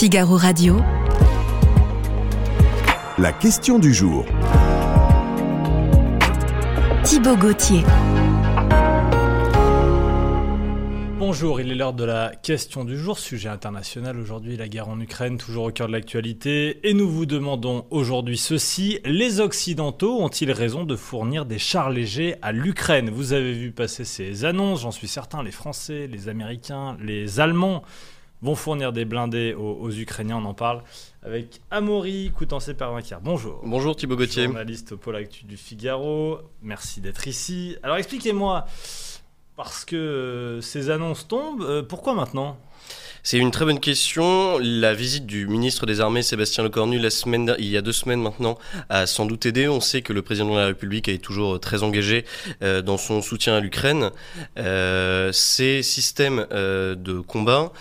Figaro Radio. La question du jour. Thibaut Gauthier. Bonjour, il est l'heure de la question du jour, sujet international aujourd'hui, la guerre en Ukraine, toujours au cœur de l'actualité. Et nous vous demandons aujourd'hui ceci, les Occidentaux ont-ils raison de fournir des chars légers à l'Ukraine? Vous avez vu passer ces annonces, j'en suis certain, les Français, les Américains, les Allemands vont fournir des blindés aux, Ukrainiens, on en parle avec Amaury Coutancé Pervinquière. Bonjour. Bonjour Thibaut Gauthier. Journaliste au pôle actu du Figaro, merci d'être ici. Alors expliquez-moi, parce que euh, ces annonces tombent, euh, pourquoi maintenant? C'est une très bonne question. La visite du ministre des Armées, Sébastien Lecornu, la semaine, il y a deux semaines maintenant, a sans doute aidé. On sait que le président de la République est toujours très engagé euh, dans son soutien à l'Ukraine. Euh, ces systèmes euh, de combat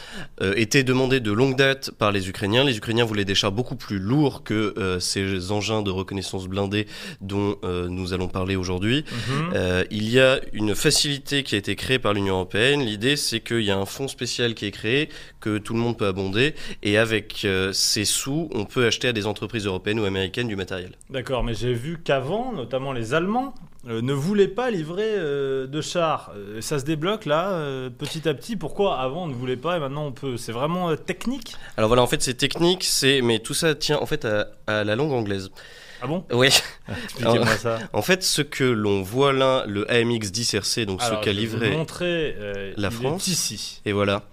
étaient demandés de longue date par les Ukrainiens. Les Ukrainiens voulaient des chars beaucoup plus lourds que ces engins de reconnaissance blindés dont nous allons parler aujourd'hui. Mhm. il y a une facilité qui a été créée par l'Union européenne. L'idée, c'est qu'il y a un fonds spécial qui est créé que tout le monde peut abonder. Et avec euh, ces sous, on peut acheter à des entreprises européennes ou américaines du matériel. D'accord, mais j'ai vu qu'avant, notamment les Allemands, euh, ne voulaient pas livrer euh, de chars. ça se débloque là, petit à petit. Pourquoi avant on ne voulait pas et maintenant on peut C'est vraiment technique? Alors voilà, en fait c'est technique, c'est mais tout ça tient en fait à, la langue anglaise. Ah bon? Oui. Expliquez-moi ça. En fait, ce que l'on voit là, le AMX 10 RC, donc ce qu'a livré la France, ici. Et voilà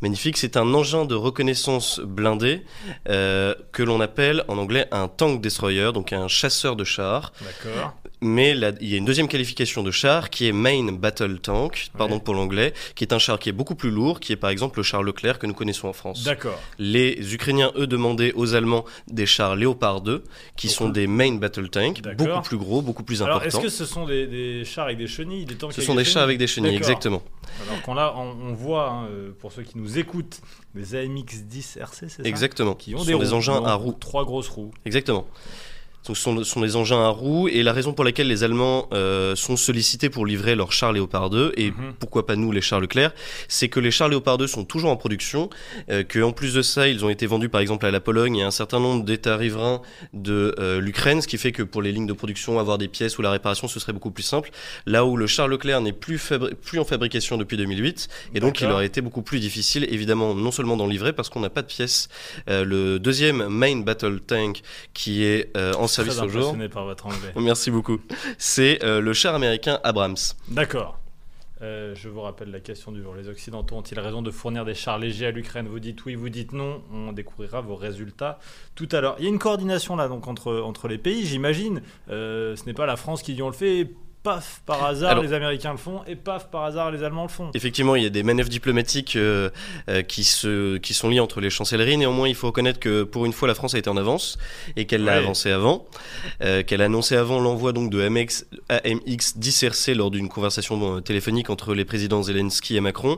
magnifique. C'est un engin de reconnaissance blindé euh, que l'on appelle en anglais un tank destroyer, donc un chasseur de chars. D'accord. Mais il y a une deuxième qualification de char qui est Main Battle Tank, pardon pour l'anglais, qui est un char qui est beaucoup plus lourd, qui est par exemple le char Leclerc que nous connaissons en France. D'accord. Les Ukrainiens, eux, demandaient aux Allemands des chars Léopard 2, qui sont des Main Battle Tank, beaucoup plus gros, beaucoup plus importants. Alors, est-ce que ce sont des, chars avec des chenilles, des tanks Ce sont des, chars avec des chenilles, exactement. Alors qu'on on, voit, hein, euh, pour ceux qui nous écoutent, des AMX 10 RC, c'est ça Exactement. Qui ont des, des engins à roues. Trois grosses roues. Exactement. Donc, ce sont, sont, des engins à roues et la raison pour laquelle les Allemands euh, sont sollicités pour livrer leurs chars Léopard 2 et mhm. pourquoi pas nous les chars Leclerc, c'est que les chars Léopard 2 sont toujours en production, euh, qu'en plus de ça ils ont été vendus par exemple à la Pologne et à un certain nombre d'États riverains de euh, l'Ukraine, ce qui fait que pour les lignes de production avoir des pièces ou la réparation ce serait beaucoup plus simple. Là où le char Leclerc n'est plus, plus en fabrication depuis 2008 et donc il aurait été beaucoup plus difficile évidemment non seulement d'en livrer parce qu'on n'a pas de pièces. le deuxième main battle tank qui est en service Très impressionné par votre anglais. Merci beaucoup. C'est euh, le char américain Abrams. D'accord. Euh, je vous rappelle la question du jour. Les Occidentaux ont-ils raison de fournir des chars légers à l'Ukraine? Vous dites oui, vous dites non. On découvrira vos résultats tout à l'heure. Il y a une coordination là donc entre, entre les pays, j'imagine. Euh, ce n'est pas la France qui dit on le fait paf, par hasard, les Américains le font, et paf, par hasard, les Allemands le font. Effectivement, il y a des manœuvres diplomatiques euh, euh, qui, se, qui sont liées entre les chancelleries. Néanmoins, il faut reconnaître que pour une fois, la France a été en avance et qu'elle l'a avancé avant, euh, qu'elle a annoncé avant l'envoi donc de AMX, AMX 10 RC lors d'une conversation téléphonique entre les présidents Zelensky et Macron.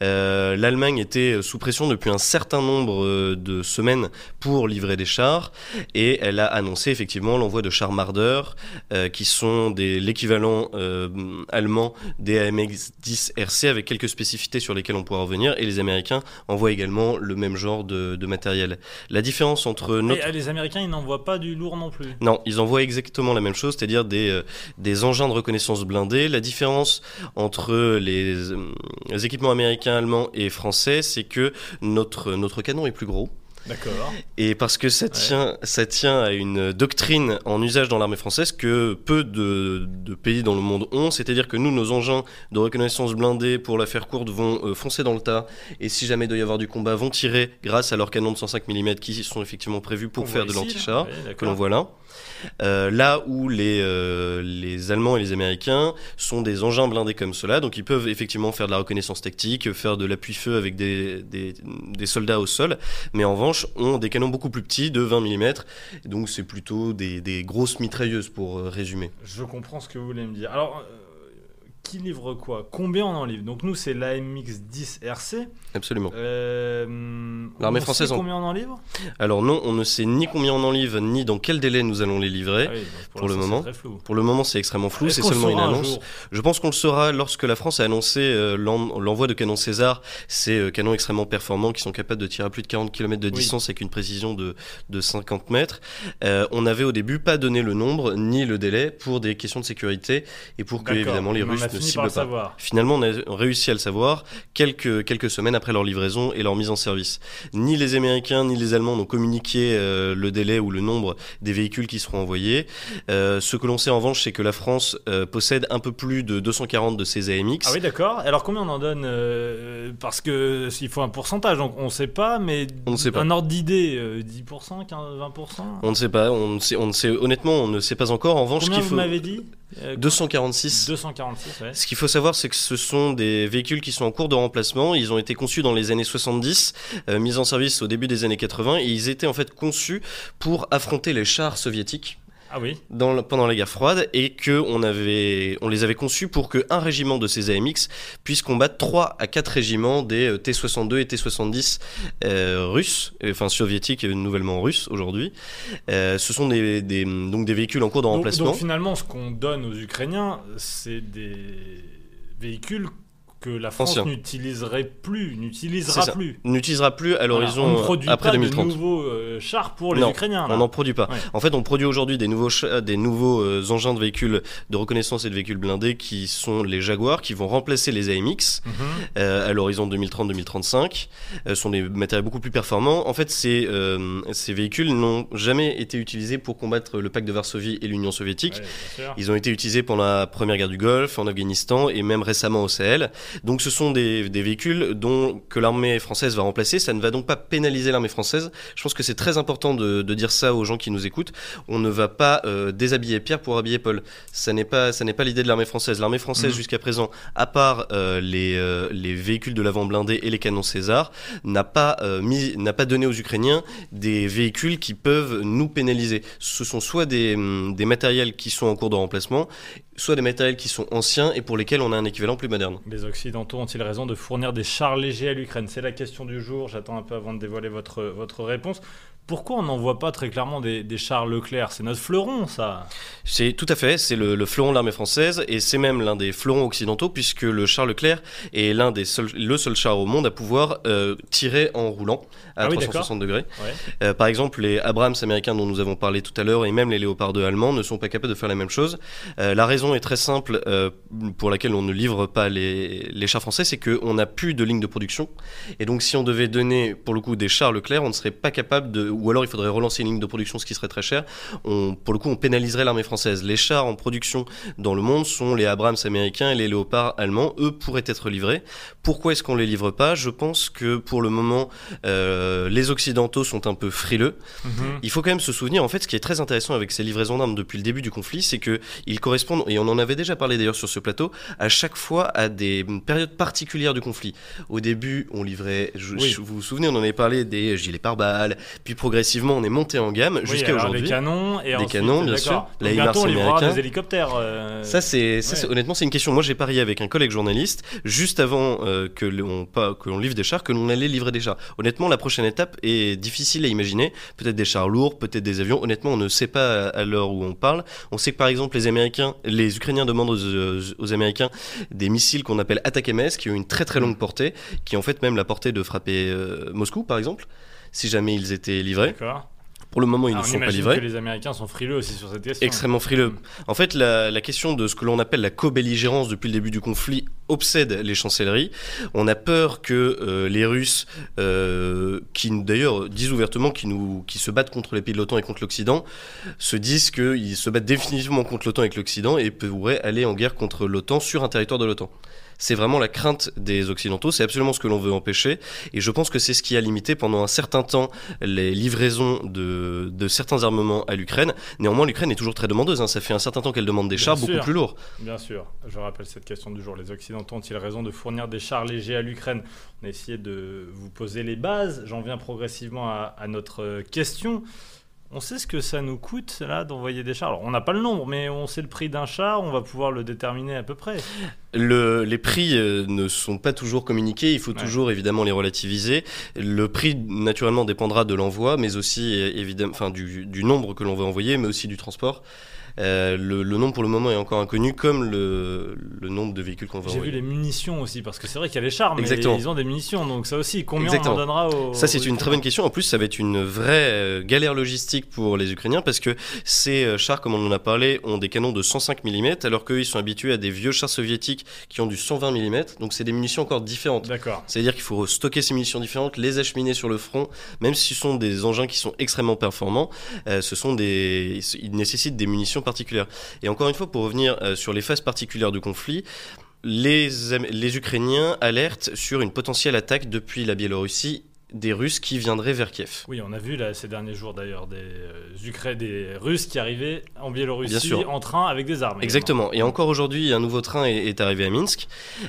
L'Allemagne était sous pression depuis un certain nombre de semaines pour livrer des chars et elle a annoncé effectivement l'envoi de chars Marder qui sont l'équivalent euh, allemand des AMX 10 RC avec quelques spécificités sur lesquelles on pourra revenir et les Américains envoient également le même genre de, matériel. La différence entre notre... les Américains ils n'envoient pas du lourd non plus Non, ils envoient exactement la même chose, c'est-à-dire des, euh, des engins de reconnaissance blindés. La différence entre les, les euh, équipements américains, allemands et français, c'est que notre, notre canon est plus gros. D'accord. Et parce que ça tient, ça tient à une doctrine en usage dans l'armée française que peu de, pays dans le monde ont, c'est-à-dire que nous, nos engins de reconnaissance blindés, pour la faire courte, vont euh, foncer dans le tas, et si jamais il doit y avoir du combat, vont tirer grâce à leurs canons de 105 mm qui sont effectivement prévus pour faire de l'anti-char, que l'on voit là. Euh, là où les, euh, les Allemands et les Américains sont des engins blindés comme cela, donc ils peuvent effectivement faire de la reconnaissance tactique, faire de l'appui-feu avec des, des, des, soldats au sol, mais en revanche ont des canons beaucoup plus petits, de 20 mm, donc c'est plutôt des, des, grosses mitrailleuses pour euh, résumer. Je comprends ce que vous voulez me dire. Alors, qui livre quoi? Combien on en livre? Donc nous, c'est l'AMX 10 RC. Absolument. Euh, L'armée française sait en- combien on en livre? Alors non, on ne sait ni combien on en livre, ni dans quel délai nous allons les livrer. Ah oui, donc pour le moment. très flou. Pour le moment, c'est extrêmement flou, c'est seulement une un annonce. Je pense qu'on le saura lorsque la France a annoncé euh, l'en- l'envoi de canons César, ces euh, canons extrêmement performants qui sont capables de tirer à plus de 40 km de Oui. distance avec une précision de, de 50 mètres. On n'avait au début pas donné le nombre ni le délai pour des questions de sécurité et pour que évidemment les Russes fini ciblent par pas. le savoir. Finalement, on a réussi à le savoir quelques, quelques semaines après leur livraison et leur mise en service. Ni les Américains ni les Allemands n'ont communiqué euh, le délai ou le nombre des véhicules qui seront envoyés. Euh, ce que l'on sait en revanche, c'est que la France euh, possède un peu plus de 240 de ces AMX. Ah oui, d'accord. Alors combien on en donne Parce que s'il faut un pourcentage, donc on ne sait pas, mais On ne sait pas. un ordre d'idée, euh, 10%, 15, 20% On ne sait pas, on ne sait, on ne sait, honnêtement, on ne sait pas encore. En revanche, ce Combien vous faut. m'avez dit? Euh, 246. 246, ouais. Ce qu'il faut savoir, c'est que ce sont des véhicules qui sont en cours de remplacement. Ils ont été conçus dans les années 70, euh, mis en service au début des années 80, et ils étaient en fait conçus pour affronter les chars soviétiques. Ah oui. dans pendant la guerre froide et que on avait on les avait conçus pour que un régiment de ces AMX puisse combattre 3 à 4 régiments des euh, T62 et T70 euh, russes enfin soviétiques et nouvellement russes aujourd'hui. Euh, ce sont des, des- donc des véhicules en cours de donc, remplacement. donc finalement, ce qu'on donne aux Ukrainiens, c'est des véhicules que la France n'utiliserait plus, n'utilisera plus. n'utilisera plus à Voilà, l'horizon on ne euh, produit après pas 2030 de nouveaux euh, chars pour les Non, Ukrainiens. là. On n'en produit pas. Ouais. En fait, on produit aujourd'hui des nouveaux, des nouveaux euh, engins de véhicules de reconnaissance et de véhicules blindés qui sont les Jaguars, qui vont remplacer les AMX. Mhm. euh, à l'horizon 2030-2035 euh, sont des matériels beaucoup plus performants. En fait, ces, ces véhicules n'ont jamais été utilisés pour combattre le pacte de Varsovie et l'Union soviétique. Ouais. Ils ont été utilisés pendant la première guerre du Golfe, en Afghanistan et même récemment au Sahel. Donc ce sont des, des véhicules dont, que l'armée française va remplacer. Ça ne va donc pas pénaliser l'armée française. Je pense que c'est très important de, de dire ça aux gens qui nous écoutent. On ne va pas euh, déshabiller Pierre pour habiller Paul. Ça n'est pas, ça n'est pas l'idée de l'armée française. L'armée française Mhm. jusqu'à présent, à part euh, les, euh, les véhicules de l'avant blindé et les canons César, n'a pas mis, n'a pas donné aux Ukrainiens des véhicules qui peuvent nous pénaliser. Ce sont soit des, des matériels qui sont en cours de remplacement, soit des matériels qui sont anciens et pour lesquels on a un équivalent plus moderne. Les Occidentaux ont-ils raison de fournir des chars légers à l'Ukraine? C'est la question du jour. J'attends un peu avant de dévoiler votre, votre réponse. Pourquoi on n'envoie pas très clairement des, des chars Leclerc? C'est notre fleuron, ça. C'est tout à fait, c'est le, le fleuron de l'armée française et c'est même l'un des fleurons occidentaux puisque le char Leclerc est l'un des seuls, le seul char au monde à pouvoir euh, tirer en roulant à Ah oui, 360 degrés. Ouais. Euh, par exemple, les Abrams américains dont nous avons parlé tout à l'heure et même les Léopard 2 allemands ne sont pas capables de faire la même chose. Euh, la raison est très simple pour laquelle on ne livre pas les, les chars français, c'est qu'on n'a plus de ligne de production. Et donc, si on devait donner pour le coup des chars Leclerc, on ne serait pas capable de, ou alors il faudrait relancer une ligne de production, ce qui serait très cher. On, pour le coup, on pénaliserait l'armée française. Les chars en production dans le monde sont les Abrams américains et les Léopard allemands. Eux pourraient être livrés. Pourquoi est-ce qu'on les livre pas? Je pense que pour le moment, euh, les Occidentaux sont un peu frileux. Mhm. Il faut quand même se souvenir, en fait, ce qui est très intéressant avec ces livraisons d'armes depuis le début du conflit, c'est que ils correspondent, et on en avait déjà parlé d'ailleurs sur ce plateau, à chaque fois à des périodes particulières du conflit. Au début, on livrait, je- Oui. je- vous vous souvenez, on en avait parlé des gilets pare-balles, puis progressivement, on est monté en gamme Oui, jusqu'à aujourd'hui. Les canons et Des ensuite, canons, bien sûr. La bientôt, on des hélicoptères. euh, Ça, c'est, ouais. honnêtement, c'est une question. Moi, j'ai parié avec un collègue journaliste juste avant euh, que l'on pas que l'on livre des chars, que l'on allait livrer des chars. Honnêtement, la prochaine étape est difficile à imaginer. Peut-être des chars lourds, peut-être des avions. Honnêtement, on ne sait pas à, l'heure où on parle. On sait que par exemple, les Américains, les Ukrainiens demandent aux, aux Américains des missiles qu'on appelle Attack-MS, qui ont une très très longue portée, qui ont en fait même la portée de frapper euh, Moscou, par exemple, si jamais ils étaient livrés. D'accord. Pour le moment, ils Alors, ne on sont pas livrés. que les Américains sont frileux aussi sur cette question. Extrêmement frileux. En fait, la, la question de ce que l'on appelle la co-belligérance depuis le début du conflit obsède les chancelleries. On a peur que euh, les Russes, euh, qui d'ailleurs disent ouvertement qu'ils nous, qui se battent contre les pays de l'OTAN et contre l'Occident, se disent qu'ils se battent définitivement contre l'OTAN et l'Occident et pourraient aller en guerre contre l'OTAN sur un territoire de l'OTAN. C'est vraiment la crainte des Occidentaux, c'est absolument ce que l'on veut empêcher, et je pense que c'est ce qui a limité pendant un certain temps les livraisons de, de certains armements à l'Ukraine. Néanmoins, l'Ukraine est toujours très demandeuse, hein. ça fait un certain temps qu'elle demande des Bien chars sûr. beaucoup plus lourds. Bien sûr, je rappelle cette question du jour. Les Occidentaux ont-ils raison de fournir des chars légers à l'Ukraine? On a essayé de vous poser les bases. J'en viens progressivement à, à notre euh, question. On sait ce que ça nous coûte là d'envoyer des chars. Alors on n'a pas le nombre, mais on sait le prix d'un char, on va pouvoir le déterminer à peu près. Le, les prix euh, ne sont pas toujours communiqués, il faut toujours évidemment les relativiser. Le prix naturellement dépendra de l'envoi, mais aussi évidemment, enfin du, du nombre que l'on va envoyer, mais aussi du transport. Euh, le, nombre pour le moment est encore inconnu, comme le, le nombre de véhicules qu'on va J'ai vu les munitions aussi, parce que c'est vrai qu'il y a les chars, mais ils ont des munitions, donc ça aussi, combien Exactement. on en donnera aux. Ça, c'est une très bonne question. En plus, ça va être une vraie euh, galère logistique pour les Ukrainiens, parce que ces euh, chars, comme on en a parlé, ont des canons de 105 mm, alors qu'eux, ils sont habitués à des vieux chars soviétiques qui ont du 120 mm, donc c'est des munitions encore différentes. D'accord. C'est-à-dire qu'il faut stocker ces munitions différentes, les acheminer sur le front, même si ce sont des engins qui sont extrêmement performants, ce sont des, ils nécessitent des munitions particulières. Et encore une fois, pour revenir euh, sur les phases particulières du conflit, les, les Ukrainiens alertent sur une potentielle attaque depuis la Biélorussie des Russes qui viendraient vers Kiev. Oui, on a vu là, ces derniers jours d'ailleurs des, euh, des Russes qui arrivaient en Biélorussie en train avec des armes. Exactement. Et encore aujourd'hui, un nouveau train est, arrivé à Minsk.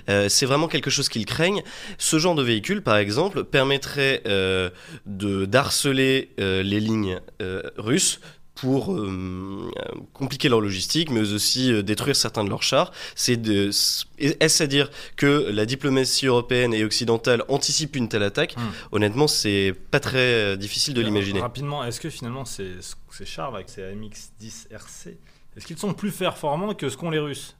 Euh, c'est vraiment quelque chose qu'ils craignent. Ce genre de véhicule, par exemple, permettrait de d'harceler les lignes russes pour euh, compliquer leur logistique, mais aussi euh, détruire certains de leurs chars. C'est de, est-ce à dire que la diplomatie européenne et occidentale anticipe une telle attaque? Hmm. Honnêtement, c'est pas très euh, difficile de l'imaginer. Rapidement, est-ce que finalement ces, ces chars avec ces AMX-10 RC, est-ce qu'ils sont plus performants que ce qu'ont les Russes?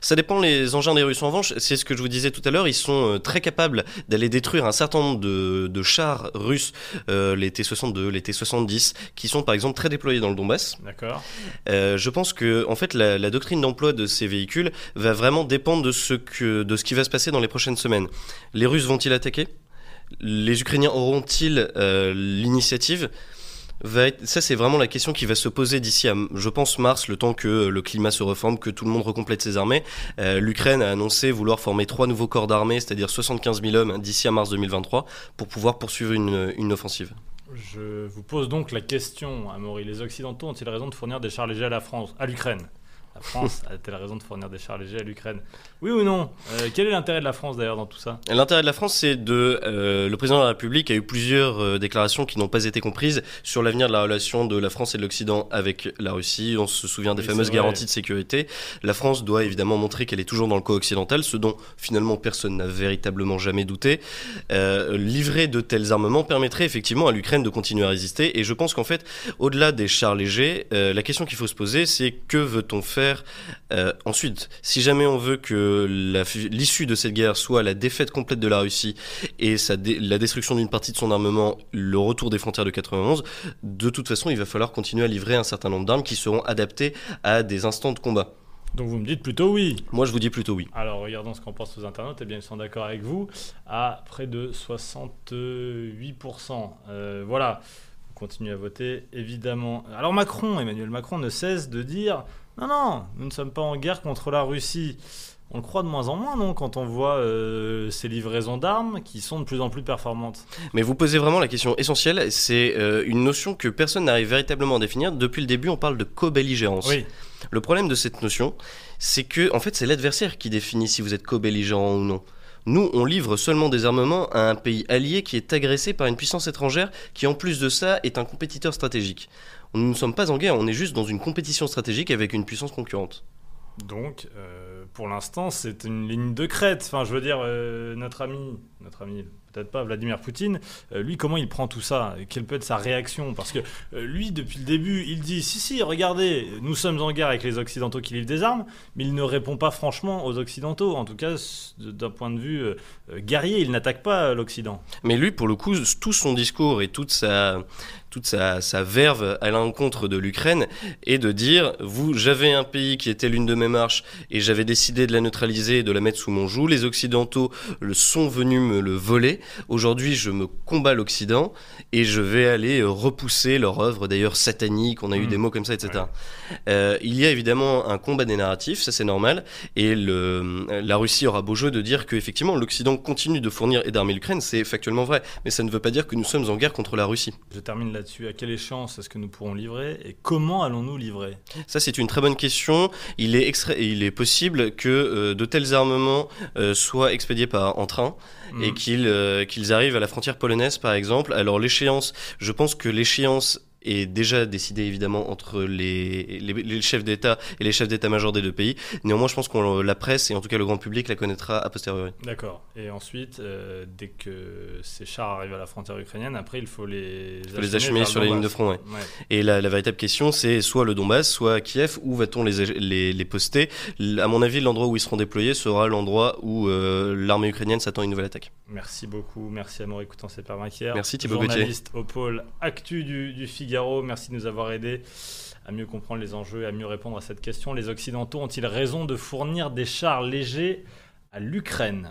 Ça dépend les engins des Russes. En revanche, c'est ce que je vous disais tout à l'heure, ils sont euh, très capables d'aller détruire un certain nombre de, chars russes, euh, les T-62, les T-70, qui sont par exemple très déployés dans le Donbass. D'accord. Euh, je pense que en fait la, doctrine d'emploi de ces véhicules va vraiment dépendre de ce, que, de ce qui va se passer dans les prochaines semaines. Les Russes vont-ils attaquer? Les Ukrainiens auront-ils l'initiative? Ça, c'est vraiment la question qui va se poser d'ici à, je pense, mars, le temps que le climat se reforme, que tout le monde recomplète ses armées. Euh, L'Ukraine a annoncé vouloir former trois nouveaux corps d'armée, c'est-à-dire 75 000 hommes d'ici à mars 2023, pour pouvoir poursuivre une, une offensive. Je vous pose donc la question, Amaury. Les Occidentaux ont-ils raison de fournir des chars légers à la France, à l'Ukraine? La France a-t-elle raison de fournir des chars légers à l'Ukraine Oui ou non? Euh, Quel est l'intérêt de la France d'ailleurs dans tout ça? L'intérêt de la France, c'est de. Euh, le président de la République a eu plusieurs euh, déclarations qui n'ont pas été comprises sur l'avenir de la relation de la France et de l'Occident avec la Russie. On se souvient des fameuses garanties de sécurité. La France doit évidemment montrer qu'elle est toujours dans le co-occidental, ce dont finalement personne n'a véritablement jamais douté. livrer de tels armements permettrait effectivement à l'Ukraine de continuer à résister. Et je pense qu'en fait, au-delà des chars légers, la question qu'il faut se poser, c'est que veut-on faire euh, ensuite, si jamais on veut que l'issue de cette guerre soit la défaite complète de la Russie et la destruction d'une partie de son armement, le retour des frontières de 91, de toute façon, il va falloir continuer à livrer un certain nombre d'armes qui seront adaptées à des instants de combat. Donc vous me dites plutôt oui. Moi je vous dis plutôt oui. Alors regardons ce qu'en pensent aux internautes, eh bien ils sont d'accord avec vous, à près de 68%. Euh, voilà, on continue à voter, évidemment. Alors Macron, Emmanuel Macron ne cesse de dire non, non, nous ne sommes pas en guerre contre la Russie. On le croit de moins en moins, non, quand on voit euh, ces livraisons d'armes qui sont de plus en plus performantes. Mais vous posez vraiment la question essentielle. C'est euh, une notion que personne n'arrive véritablement à définir. Depuis le début, on parle de co-belligérance. Oui. Le problème de cette notion, c'est que, en fait, c'est l'adversaire qui définit si vous êtes co-belligérant ou non. Nous, on livre seulement des armements à un pays allié qui est agressé par une puissance étrangère qui, en plus de ça, est un compétiteur stratégique. Nous ne sommes pas en guerre, on est juste dans une compétition stratégique avec une puissance concurrente. Donc, euh, pour l'instant, c'est une ligne de crête. Enfin, je veux dire, euh, notre ami, notre ami peut-être pas Vladimir Poutine, euh, lui, comment il prend tout ça Quelle peut être sa réaction? Parce que euh, lui, depuis le début, il dit si, si, regardez, nous sommes en guerre avec les Occidentaux qui livrent des armes, mais il ne répond pas franchement aux Occidentaux. En tout cas, d'un point de vue euh, guerrier, il n'attaque pas l'Occident. Mais lui, pour le coup, tout son discours et toute sa, toute sa, sa verve à l'encontre de l'Ukraine est de dire vous, j'avais un pays qui était l'une de mes marches et j'avais décidé de la neutraliser et de la mettre sous mon joug. Les Occidentaux sont venus me le voler. Aujourd'hui, je me combats l'Occident et je vais aller euh, repousser leur œuvre, d'ailleurs satanique, on a eu hmm. des mots comme ça, etc. Euh, il y a évidemment un combat des narratifs, ça c'est normal, et le, la Russie aura beau jeu de dire qu'effectivement l'Occident continue de fournir et d'armer l'Ukraine, c'est factuellement vrai, mais ça ne veut pas dire que nous sommes en guerre contre la Russie. Je termine là-dessus. À quelle échéance est-ce que nous pourrons livrer et comment allons-nous livrer? Ça c'est une très bonne question. Il est, il est possible que euh, de tels armements soient expédiés par, en train et mm. qu'ils euh, qu'ils arrivent à la frontière polonaise par exemple. Alors l'échéance, je pense que l'échéance est déjà décidé évidemment entre les, les, chefs d'État et les chefs d'état-major des deux pays. Néanmoins, je pense que la presse et en tout cas le grand public la connaîtra a posteriori. D'accord. Et ensuite, euh, dès que ces chars arrivent à la frontière ukrainienne, après il faut les, faut les acheminer sur les lignes de front. Ouais. Et la, véritable question, c'est soit le Donbass, soit Kiev, où va-t-on les, les, les, poster? À mon avis, l'endroit où ils seront déployés sera l'endroit où euh, l'armée ukrainienne s'attend à une nouvelle attaque. Merci beaucoup. Merci à Maurice Coutan, c'est Merci Thibaut Gauthier au pôle Actu du, Figaro. Merci de nous avoir aidés à mieux comprendre les enjeux et à mieux répondre à cette question. Les Occidentaux ont-ils raison de fournir des chars légers à l'Ukraine?